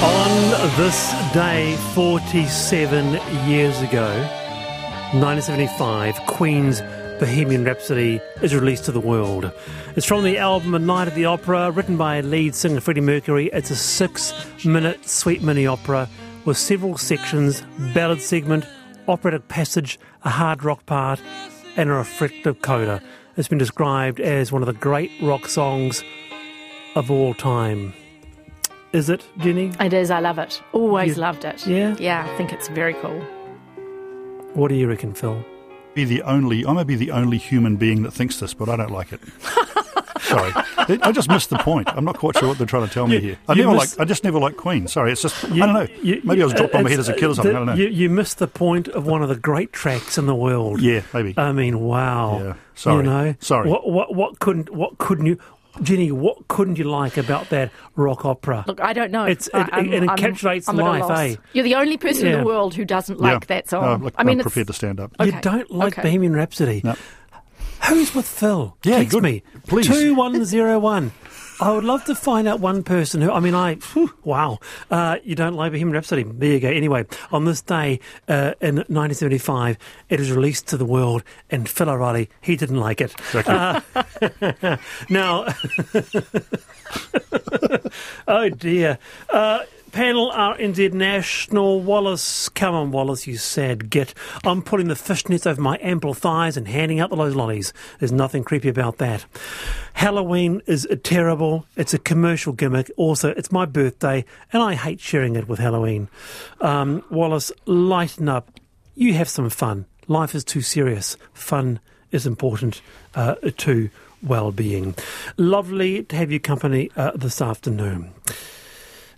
On this day, 47 years ago, 1975, Queen's Bohemian Rhapsody is released to the world. It's from the album A Night at the Opera, written by lead singer Freddie Mercury. It's a six minute sweet mini opera with several sections ballad segment, operatic passage, a hard rock part, and a reflective coda. It's been described as one of the great rock songs of all time. Is it, Jenni? It is. I love it. Always You- loved it. Yeah? Yeah, I think it's very cool. What do you reckon, Phil? Be the only. I may be the only human being that thinks this, but I don't like it. Sorry, I just missed the point. I'm not quite sure what they're trying to tell me You- here. I you never missed- like. I just never liked Queen. Sorry, it's just. You- I don't know. you- maybe I was dropped on my head as a kid or something. the- I don't know. You, you missed the point of one of the great tracks in the world. yeah, maybe. I mean, wow. Yeah, sorry. You know, Sorry. What what what couldn't what couldn't you, Jenni? What couldn't you like about that rock opera? Look, I don't know. It's- I- it- I'm- it I'm- I'm a life, loss. eh? You're the only person in the world who doesn't yeah. like that song. No, I'm, like, I mean, I'm prepared to stand up. You don't like okay. Bohemian Rhapsody? No. Who's with Phil? Yeah, Text good. me. Please. 2101. I would love to find out one person who, I mean, I, whew, wow, uh, you don't like Bohemian Rhapsody. There you go. Anyway, on this day uh, in 1975, it was released to the world, and Phil O'Reilly, he didn't like it. Uh, Now, oh dear. Panel RNZ National. Wallace, come on, Wallace, you sad git. I'm putting the fishnets over my ample thighs and handing out the lollies. There's nothing creepy about that. Halloween is terrible. It's a commercial gimmick. Also, it's my birthday, and I hate sharing it with Halloween. Um, Wallace, lighten up. You have some fun. Life is too serious. Fun is important uh, to well-being. Lovely to have you company uh, this afternoon.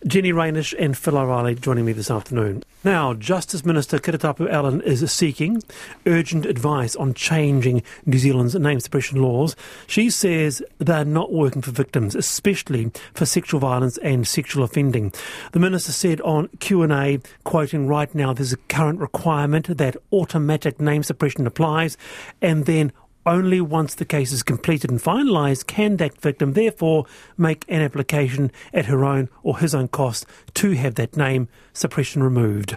Jenni Raynish and Phil O'Reilly joining me this afternoon. Now, Justice Minister Kiritapu Allen is seeking urgent advice on changing New Zealand's name suppression laws. She says they're not working for victims, especially for sexual violence and sexual offending. The minister said on Q&A, quoting right now, there's a current requirement that automatic name suppression applies and then only once the case is completed and finalised can that victim therefore make an application at her own or his own cost to have that name suppression removed.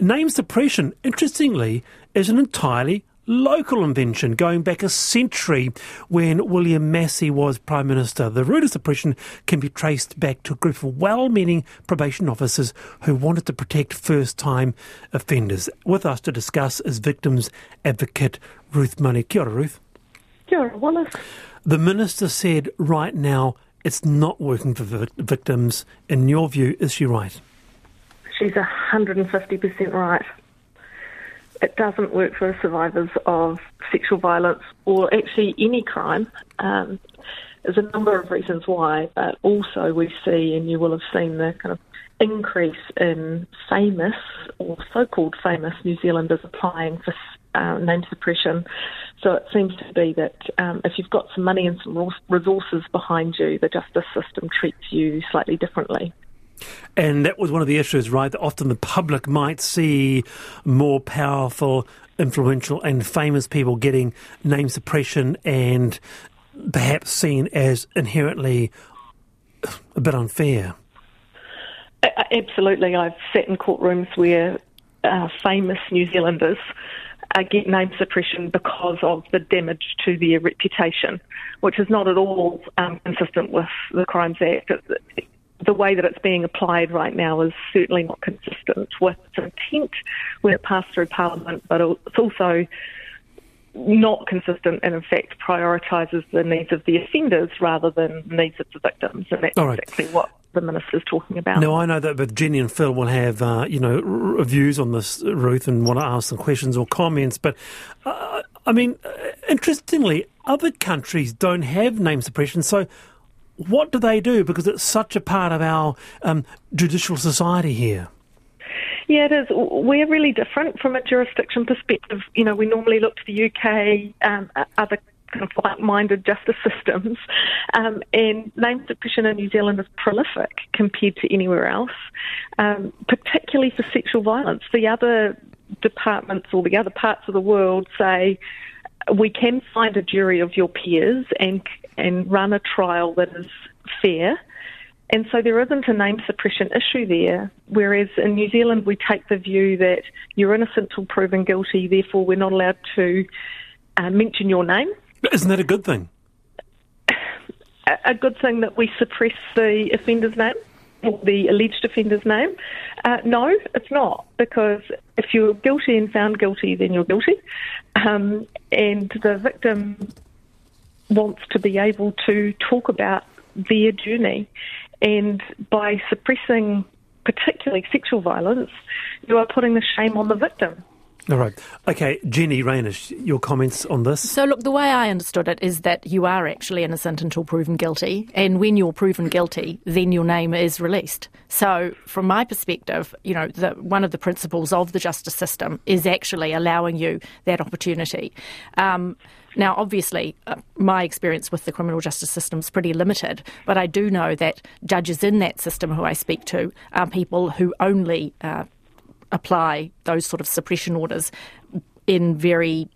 Name suppression, interestingly, is an entirely local invention going back a century when William Massey was Prime Minister. The root of suppression can be traced back to a group of well meaning probation officers who wanted to protect first time offenders. With us to discuss is victims advocate Ruth Money. Kia ora, Ruth. Ora, Wallace. The minister said right now it's not working for vic- victims. In your view, is she right? She's 150% right. It doesn't work for survivors of sexual violence or actually any crime. Um, there's a number of reasons why, but also we see, and you will have seen the kind of increase in famous or so-called famous New Zealanders applying for uh, name suppression. So it seems to be that um, if you've got some money and some resources behind you, the justice system treats you slightly differently. And that was one of the issues, right? That often the public might see more powerful, influential, and famous people getting name suppression and perhaps seen as inherently a bit unfair. Absolutely. I've sat in courtrooms where uh, famous New Zealanders get name suppression because of the damage to their reputation, which is not at all um, consistent with the Crimes Act. It, the way that it's being applied right now is certainly not consistent with its intent when it passed through Parliament, but it's also not consistent and, in fact, prioritises the needs of the offenders rather than the needs of the victims. And that's right. exactly what the minister's talking about. Now, I know that both Jenni and Phil will have, uh, you know, r- views on this, Ruth, and want to ask some questions or comments. But, uh, I mean, uh, interestingly, other countries don't have name suppression. So, what do they do? Because it's such a part of our um, judicial society here. Yeah, it is. We're really different from a jurisdiction perspective. You know, we normally look to the UK, um, other kind of like-minded justice systems, um, and name suppression in New Zealand is prolific compared to anywhere else, um, particularly for sexual violence. The other departments or the other parts of the world say we can find a jury of your peers and and run a trial that is fair And so there isn't a name suppression issue there, whereas in New Zealand we take the view that you're innocent till proven guilty, therefore we're not allowed to uh, mention your name. Isn't that a good thing? A, good thing that we suppress the offender's name or the alleged offender's name. Uh, no, it's not, because if you're guilty and found guilty, then you're guilty. Um, and the victim wants to be able to talk about their journey. And by suppressing particularly sexual violence, you are putting the shame on the victim. All right. Okay, Jenni Raynish, your comments on this? So, look, the way I understood it is that you are actually innocent until proven guilty. And when you're proven guilty, then your name is released. So, from my perspective, you know, the, one of the principles of the justice system is actually allowing you that opportunity. Um, now, obviously, uh, my experience with the criminal justice system is pretty limited, but I do know that judges in that system who I speak to are people who only uh, apply those sort of suppression orders in very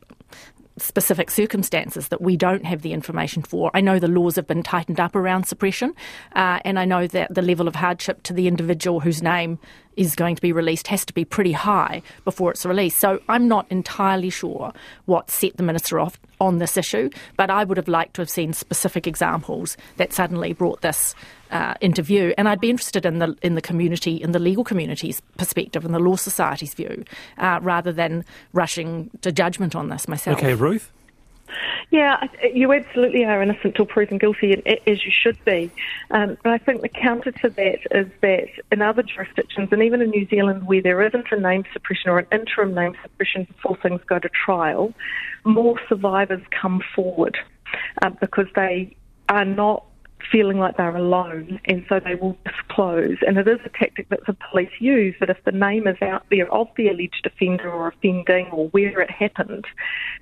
specific circumstances that we don't have the information for. I know the laws have been tightened up around suppression, uh, and I know that the level of hardship to the individual whose name is going to be released has to be pretty high before it's released. So I'm not entirely sure what set the minister off on this issue, but I would have liked to have seen specific examples that suddenly brought this uh, into view. And I'd be interested in the in the community, in the legal community's perspective, and the law society's view, uh, rather than rushing to judgment on this myself. Okay, Ruth? Yeah, you absolutely are innocent till proven guilty, as you should be. Um, but I think the counter to that is that in other jurisdictions, and even in New Zealand, where there isn't a name suppression or an interim name suppression before things go to trial, more survivors come forward uh, because they are not feeling like they're alone, and so they will disclose. And it is a tactic that the police use that if the name is out there of the alleged offender or offending or where it happened,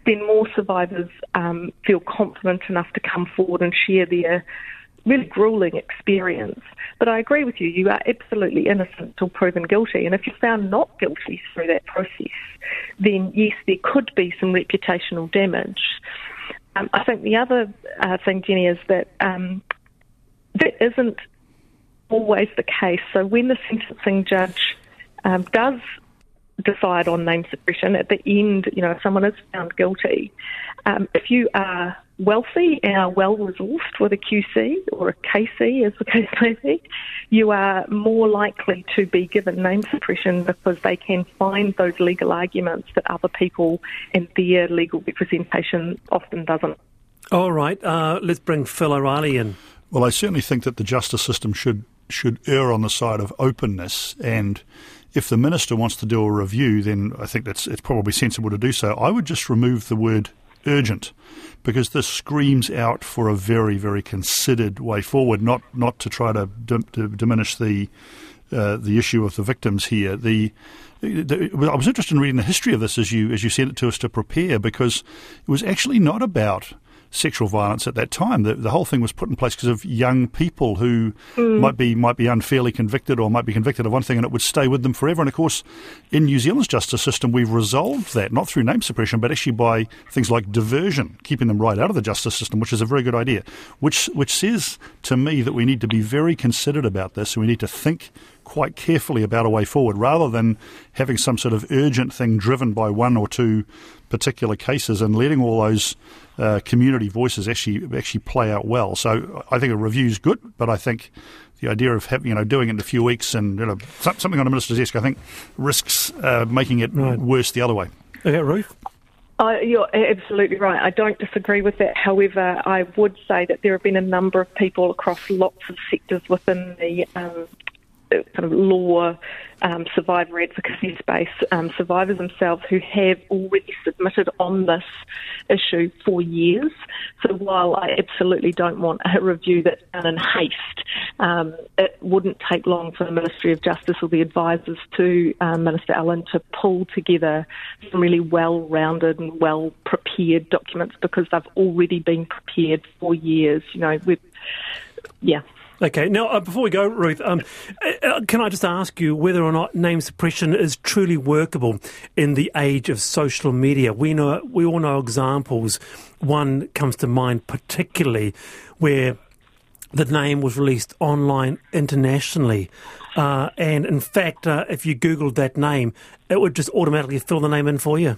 then more survivors um, feel confident enough to come forward and share their really grueling experience. But I agree with you, you are absolutely innocent till proven guilty. And if you're found not guilty through that process, then yes, there could be some reputational damage. Um, I think the other uh, thing, Jenny, is that um, isn't always the case. So when the sentencing judge um, does decide on name suppression at the end, you know, if someone is found guilty, um, if you are wealthy and are well resourced with a QC or a KC, as the case may be, you are more likely to be given name suppression because they can find those legal arguments that other people and their legal representation often doesn't. All right, uh, let's bring Phil O'Reilly in. Well, I certainly think that the justice system should should err on the side of openness and if the minister wants to do a review, then I think that's it's probably sensible to do so. I would just remove the word urgent because this screams out for a very, very considered way forward, not not to try to, to diminish the uh, the issue of the victims here. The, the, I was interested in reading the history of this as you as you sent it to us to prepare because it was actually not about sexual violence at that time. The, the whole thing was put in place because of young people who mm. might be might be unfairly convicted or might be convicted of one thing and it would stay with them forever. And of course, in New Zealand's justice system, we've resolved that not through name suppression, but actually by things like diversion, keeping them right out of the justice system, which is a very good idea. Which which says to me that we need to be very considered about this. and We need to think quite carefully about a way forward rather than having some sort of urgent thing driven by one or two particular cases and letting all those uh, community voices actually actually play out well. So I think a review is good, but I think the idea of having, you know doing it in a few weeks and you know something on a minister's desk, I think risks uh, making it right. worse the other way. Okay, Ruth. Uh, you're absolutely right. I don't disagree with that. However, I would say that there have been a number of people across lots of sectors within the um, kind of law um, survivor advocacy space, um, survivors themselves who have already submitted on this issue for years. So while I absolutely don't want a review that's done in haste, um, it wouldn't take long for the Ministry of Justice or the advisors to um, Minister Allen to pull together some really well-rounded and well-prepared documents because they've already been prepared for years. You know, yeah. Okay, now uh, before we go, Ruth, um, uh, uh, can I just ask you whether or not name suppression is truly workable in the age of social media? We know we all know examples. One comes to mind particularly where the name was released online internationally. Uh, and in fact, uh, if you Googled that name, it would just automatically fill the name in for you.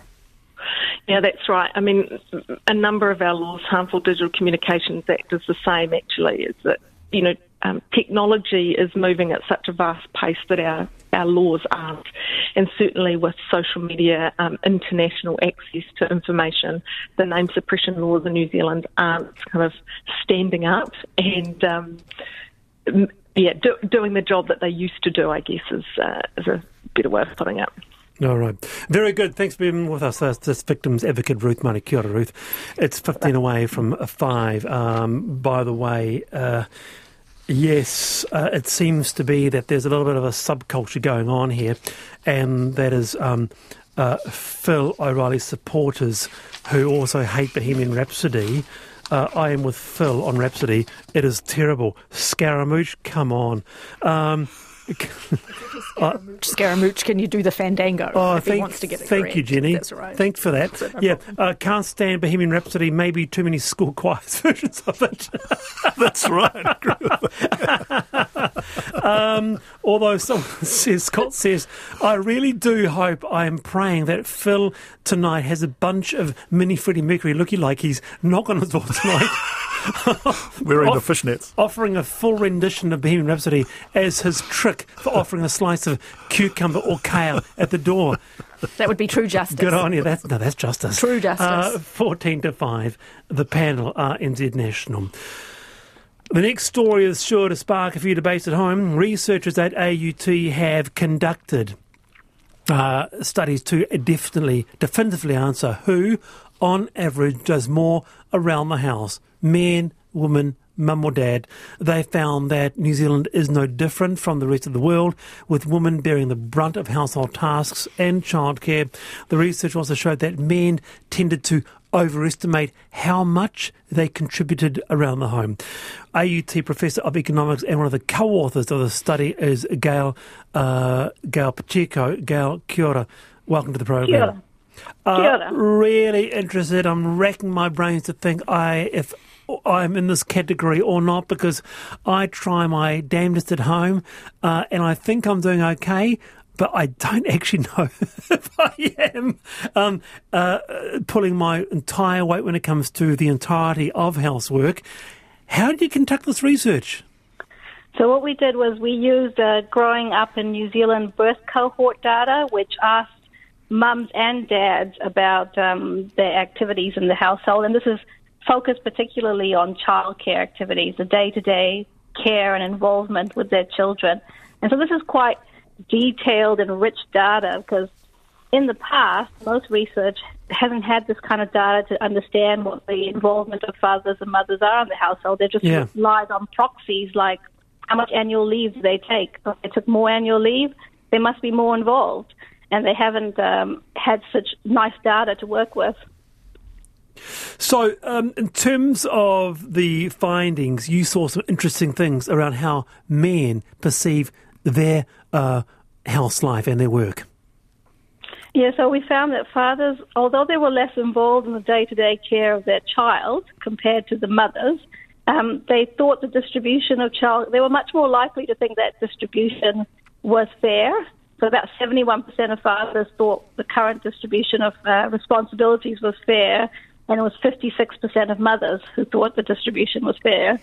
Yeah, that's right. I mean, a number of our laws, Harmful Digital Communications Act, is the same actually. Is that, you know, um, technology is moving at such a vast pace that our, our laws aren't. And certainly with social media, um, international access to information, the name suppression laws in New Zealand aren't kind of standing up and, um, yeah, do, doing the job that they used to do, I guess, is, uh, is a better way of putting it. All right. Very good. Thanks for being with us. That's this victim's advocate, Ruth Money. Kia ora, Ruth. It's 15 away from 5. Um, by the way, uh, yes, uh, it seems to be that there's a little bit of a subculture going on here, and that is um, uh, Phil O'Reilly supporters who also hate Bohemian Rhapsody. Uh, I am with Phil on Rhapsody. It is terrible. Scaramouche, come on. Um, uh, Scaramouche, can you do the fandango? Oh, if thank, he wants to get it thank correct. you, Jenni. That's right. Thanks for that. no yeah, uh, can't stand Bohemian Rhapsody. Maybe too many school choirs versions of it. That's right. um, although someone says, Scott says, I really do hope, I am praying that Phil tonight has a bunch of mini Freddie Mercury looking like he's knock on his door tonight. Wearing the Off- fishnets. offering a full rendition of Bohemian Rhapsody as his trick for offering a slice of cucumber or kale at the door. That would be true justice. Good on you. That's no, that's justice. True justice. Uh, Fourteen to five. The panel RNZ National. The next story is sure to spark a few debates at home. Researchers at AUT have conducted uh, studies to definitely, definitively answer who, on average, does more around the house men, woman, mum or dad. They found that New Zealand is no different from the rest of the world, with women bearing the brunt of household tasks and childcare. The research also showed that men tended to overestimate how much they contributed around the home. AUT Professor of Economics and one of the co-authors of the study is Gail, uh, Gail Pacheco. Gail, kia ora. Welcome to the program. Uh, really interested. I'm racking my brains to think I if I'm in this category or not because I try my damnedest at home, uh, and I think I'm doing okay. But I don't actually know if I am um, uh, pulling my entire weight when it comes to the entirety of housework. How did you conduct this research? So what we did was we used uh, growing up in New Zealand birth cohort data, which asked mums and dads about um, their activities in the household, and this is focused particularly on childcare activities, the day-to-day care and involvement with their children. And so this is quite detailed and rich data because in the past, most research hasn't had this kind of data to understand what the involvement of fathers and mothers are in the household. They've just Yeah. relied on proxies like how much annual leave do they take. If they took more annual leave, they must be more involved. And they haven't um, had such nice data to work with. So, um, in terms of the findings, you saw some interesting things around how men perceive their uh, house life and their work. Yeah, so we found that fathers, although they were less involved in the day to day care of their child compared to the mothers, um, they thought the distribution of child, they were much more likely to think that distribution was fair. So about 71% of fathers thought the current distribution of uh, responsibilities was fair, and it was 56% of mothers who thought the distribution was fair.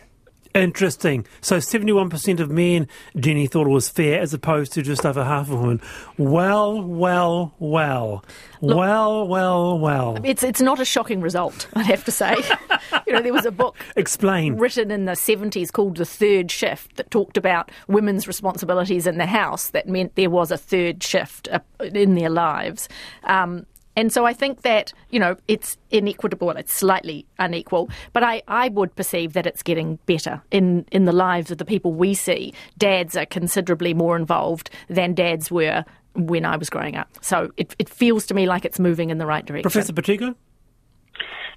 Interesting. So, 71% of men, Jenni, thought it was fair as opposed to just over half of women. Well, well, well. well, well, well. It's it's not a shocking result, I'd have to say. you know, there was a book Explain. written in the 70s called The Third Shift that talked about women's responsibilities in the house. That meant there was a third shift uh, in their lives. Um, and so I think that, you know, it's inequitable, it's slightly unequal, but I, I would perceive that it's getting better in, in the lives of the people we see. Dads are considerably more involved than dads were when I was growing up. So it, it feels to me like it's moving in the right direction. Professor Pacheco?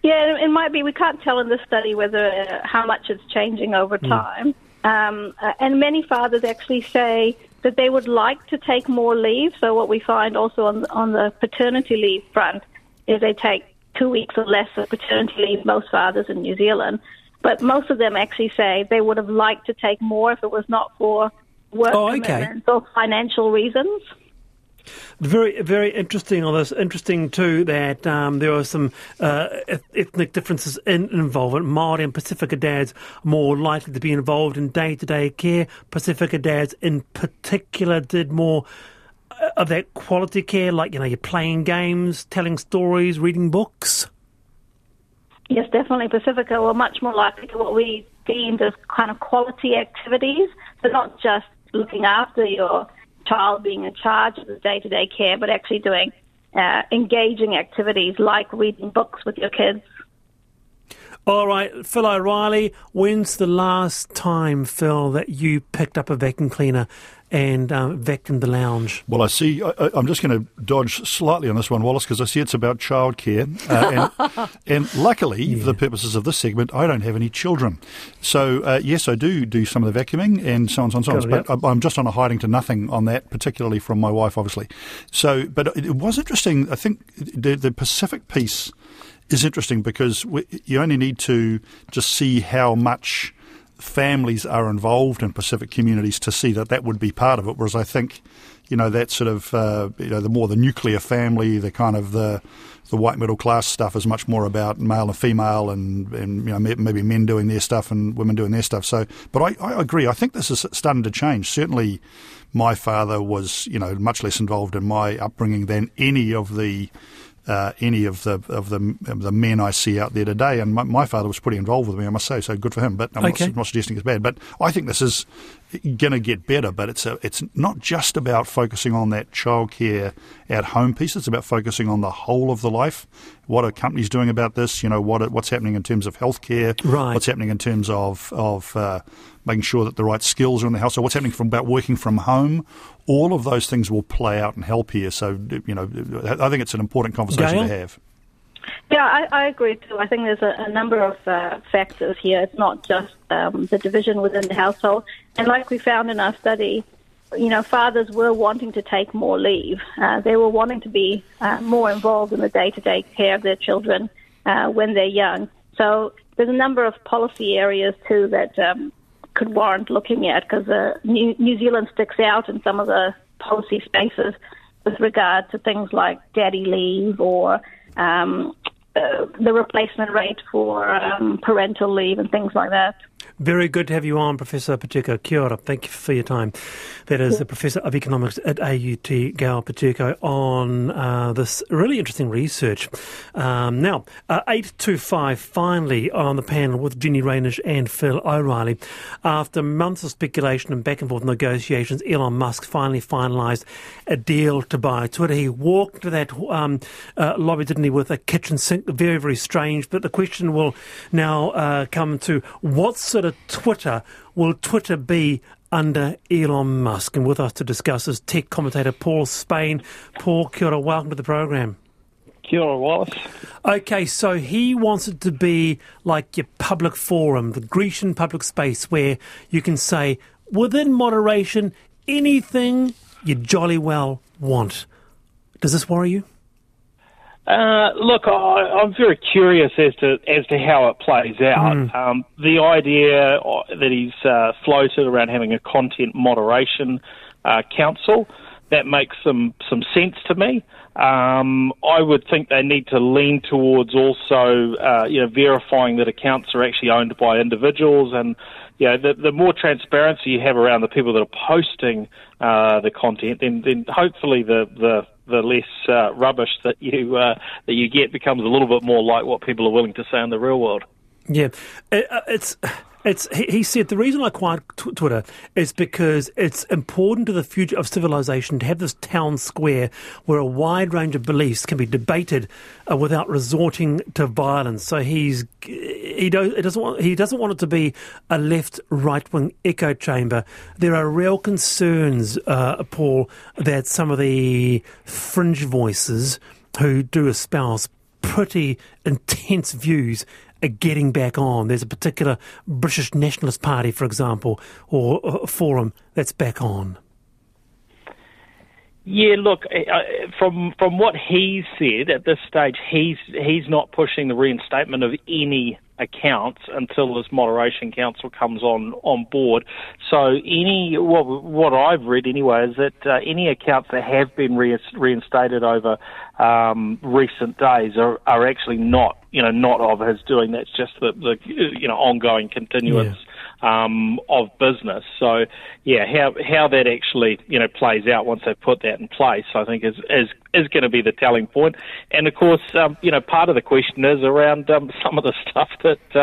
Yeah, it might be. We can't tell in this study whether uh, how much it's changing over Hmm. time. Um, uh, and many fathers actually say that they would like to take more leave. So what we find also on on the paternity leave front is they take two weeks or less of paternity leave. Most fathers in New Zealand, But most of them actually say they would have liked to take more if it was not for work Oh, okay. commitments or financial reasons. Very, very interesting on this. Interesting too that um, there are some uh, ethnic differences in involvement. Maori and Pasifika dads more likely to be involved in day-to-day care. Pasifika dads, in particular, did more uh, of that quality care, like you know, you're playing games, telling stories, reading books. Yes, definitely. Pasifika were much more likely to what we deemed as kind of quality activities. So not just looking after your child being in charge of the day-to-day care, but actually doing uh, engaging activities like reading books with your kids. All right, Phil O'Reilly, when's the last time, Phil, that you picked up a vacuum cleaner and um, vacuumed the lounge? Well, I see. I, I'm just going to dodge slightly on this one, Wallace, because I see it's about childcare. Uh, and, and luckily, for the purposes of this segment, I don't have any children. So, uh, yes, I do do some of the vacuuming and so on and so on. But yep. I'm just on a hiding to nothing on that, particularly from my wife, obviously. So, but it was interesting. I think the, the Pacific piece is interesting because we, you only need to just see how much families are involved in Pacific communities to see that that would be part of it. Whereas I think, you know, that sort of, uh, you know, the more the nuclear family, the kind of the the white middle class stuff is much more about male and female, and, and you know maybe men doing their stuff and women doing their stuff. So, but I, I agree. I think this is starting to change. Certainly, my father was, you know, much less involved in my upbringing than any of the uh, any of the of the of the men I see out there today. And my, my father was pretty involved with me, I must say. So good for him. But I'm Okay. not, not suggesting it's bad. But I think this is going to get better. But it's a, it's not just about focusing on that childcare at home piece. It's about focusing on the whole of the life. What are companies doing about this? You know what what's happening in terms of healthcare? Right. What's happening in terms of of uh, making sure that the right skills are in the house? So what's happening from about working from home? All of those things will play out and help here. So you know, I think it's an important conversation Gail? to have. Yeah, I, I agree too. I think there's a, a number of uh, factors here. It's not just um, the division within the household. And like we found in our study, you know, fathers were wanting to take more leave. Uh, they were wanting to be uh, more involved in the day-to-day care of their children uh, when they're young. So there's a number of policy areas too that um, could warrant looking at because uh, New, New Zealand sticks out in some of the policy spaces with regard to things like daddy leave or um, uh, the replacement rate for um, parental leave and things like that. Very good to have you on, Professor Pacheco. Kia ora. Thank you for your time. That is the Professor of Economics at AUT, Gail Pacheco, on uh, this really interesting research. Um, now, uh, 825 finally on the panel with Jenni Raynish and Phil O'Reilly. After months of speculation and back and forth negotiations, Elon Musk finally finalised a deal to buy Twitter. He walked to that um, uh, lobby, didn't he, with a kitchen sink. Very, very strange. But the question will now uh, come to what sort of Twitter will Twitter be under Elon Musk? And with us to discuss is tech commentator Paul Spain. Paul, kia ora, welcome to the program. Kia ora, Wallace. Okay, so he wants it to be like your public forum, the Grecian public space, where you can say, within moderation, anything you jolly well want. Does this worry you? Uh, look, I, I'm very curious as to as to how it plays out. Um, the idea uh, that he's uh, floated around having a content moderation uh, council that makes some some sense to me. Um, I would think they need to lean towards also, uh, you know, verifying that accounts are actually owned by individuals, and you know, the, the more transparency you have around the people that are posting uh, the content, then then hopefully the the the less uh, rubbish that you uh, that you get becomes a little bit more like what people are willing to say in the real world. Yeah, It- uh, it's it's. He said the reason I acquired tw- Twitter is because it's important to the future of civilization to have this town square where a wide range of beliefs can be debated uh, without resorting to violence. So he's he, do, he doesn't want he doesn't want it to be a left right wing echo chamber. There are real concerns, uh, Paul, that some of the fringe voices who do espouse pretty intense views are getting back on. There's a particular British Nationalist Party, for example, or a forum that's back on. Yeah, look, uh, from from what he's said at this stage, he's he's not pushing the reinstatement of any accounts until this moderation council comes on on board. So any what what I've read anyway is that uh, any accounts that have been reinstated over um, recent days are are actually not you know not of his doing. That's just the the you know ongoing continuance. Um, of business. So, yeah, how how that actually you know plays out once they put that in place, I think is is is going to be the telling point. And of course, um, you know, part of the question is around um, some of the stuff that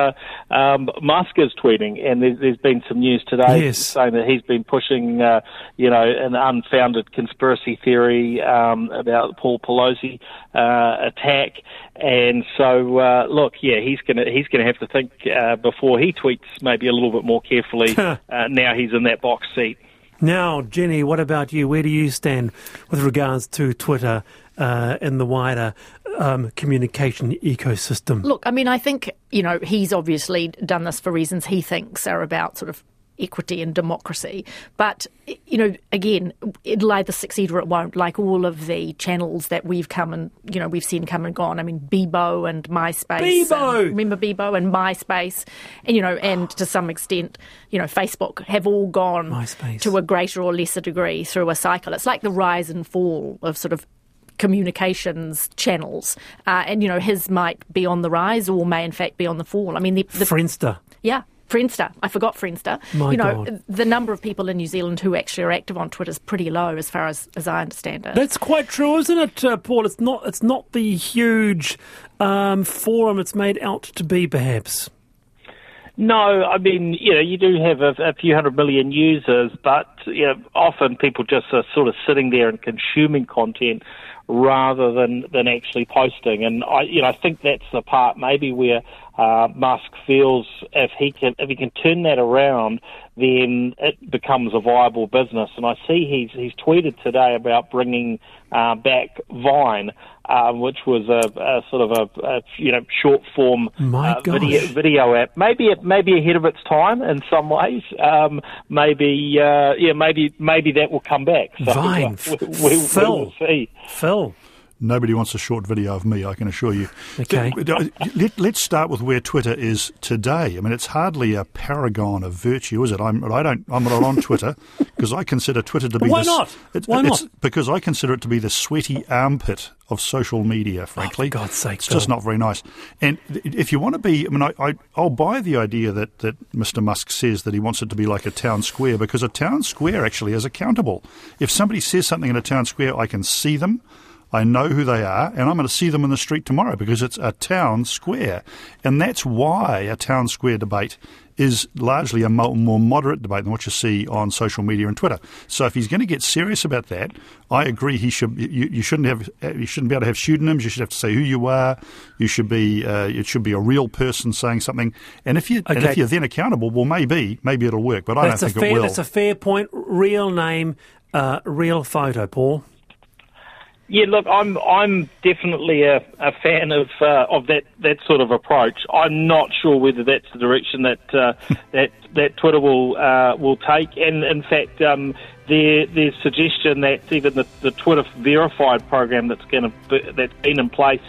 uh, um, Musk is tweeting, and there's, there's been some news today yes. saying that he's been pushing, uh, you know, an unfounded conspiracy theory um, about the Paul Pelosi uh, attack. And so, uh, look, yeah, he's gonna he's gonna have to think uh, before he tweets, maybe a little bit more carefully. uh, now he's in that box seat. Now, Jenni, what about you? Where do you stand with regards to Twitter uh, in the wider um, communication ecosystem? Look, I mean, I think, you know, he's obviously done this for reasons he thinks are about sort of equity and democracy. But, you know, again, it'll either succeed or it won't, like all of the channels that we've come and, you know, we've seen come and gone. I mean, Bebo and MySpace. Bebo! And, remember Bebo and MySpace? And, you know, and to some extent, you know, Facebook have all gone MySpace. to a greater or lesser degree through a cycle. It's like the rise and fall of sort of communications channels. Uh, and, you know, his might be on the rise or may in fact be on the fall. I mean, the, the Friendster. Yeah, Friendster. I forgot Friendster. My you know, God. the number of people in New Zealand who actually are active on Twitter is pretty low, as far as, as I understand it. That's quite true, isn't it, uh, Paul? It's not. It's not the huge um, forum it's made out to be, perhaps. No, I mean, you know, you do have a, a, few hundred million users, but you know, often people just are sort of sitting there and consuming content rather than than actually posting. And I, you know, I think that's the part maybe where uh, Musk feels if he can if he can turn that around, then it becomes a viable business. And I see he's he's tweeted today about bringing uh, back Vine, uh, which was a, a sort of a, a, you know short form uh, video, video app. Maybe it maybe ahead of its time in some ways. Um, maybe uh, yeah maybe maybe that will come back. So, Vine, we, we, Phil, we will see. Phil. Nobody wants a short video of me, I can assure you. Okay. Let, us start with where Twitter is today. I mean, it's hardly a paragon of virtue, is it? I'm, I don't, I'm not on Twitter because I consider Twitter to be. Why the, not? It, Why not? Because I consider it to be the sweaty armpit of social media, frankly. Oh, for God's sake, it's just not very nice. And if you want to be, I mean, I, I, I'll buy the idea that, that Mr. Musk says that he wants it to be like a town square because a town square actually is accountable. If somebody says something in a town square, I can see them. I know who they are, and I'm going to see them in the street tomorrow because it's a town square. And that's why a town square debate is largely a more moderate debate than what you see on social media and Twitter. So if he's going to get serious about that, I agree. He should. You, you shouldn't have. You shouldn't be able to have pseudonyms. You should have to say who you are. You should be. Uh, it should be a real person saying something. And if you okay. and if you're then accountable, well, maybe maybe it'll work. But I that's don't think fair, it will. That's a fair point. Real name, uh, real photo, Paul. Yeah, look, I'm I'm definitely a, a fan of uh, of that, that sort of approach. I'm not sure whether that's the direction that uh, that that Twitter will uh, will take. And in fact, um, there's suggestion that even the, the Twitter verified program that's going to that's been in place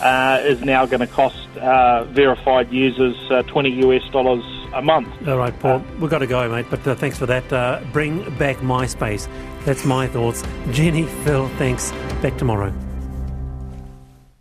uh, is now going to cost uh, verified users uh, 20 US dollars a month. All right, Paul, we've got to go, mate. But uh, thanks for that. Uh, bring back MySpace. That's my thoughts. Jenni, Phil, thanks. Back tomorrow.